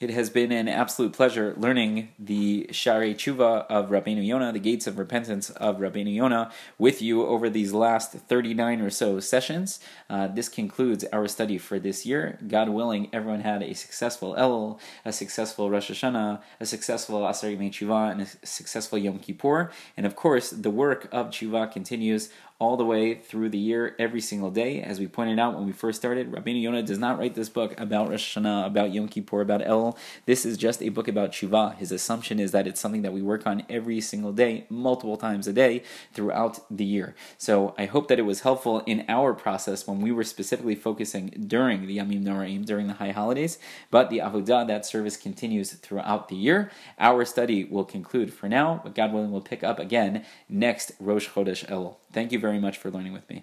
It has been an absolute pleasure learning the Shaarei Tshuva of Rabbeinu Yonah, the gates of repentance of Rabbeinu Yonah, with you over these last 39 or so sessions. Uh, this concludes our study for this year. God willing, everyone had a successful Elul, a successful Rosh Hashanah, a successful Asar Yemei Tshuva, and a successful Yom Kippur. And of course, the work of Tshuva continues all the way through the year, every single day. As we pointed out when we first started, Rabbeinu Yonah does not write this book about Rosh Hashanah, about Yom Kippur, about Elul. This is just a book about tshuva. His assumption is that it's something that we work on every single day, multiple times a day throughout the year. So I hope that it was helpful in our process when we were specifically focusing during the Yamim Noraim, during the high holidays. But the Avodah, that service continues throughout the year. Our study will conclude for now, but God willing, we'll pick up again next Rosh Chodesh Elul. Thank you very much for learning with me.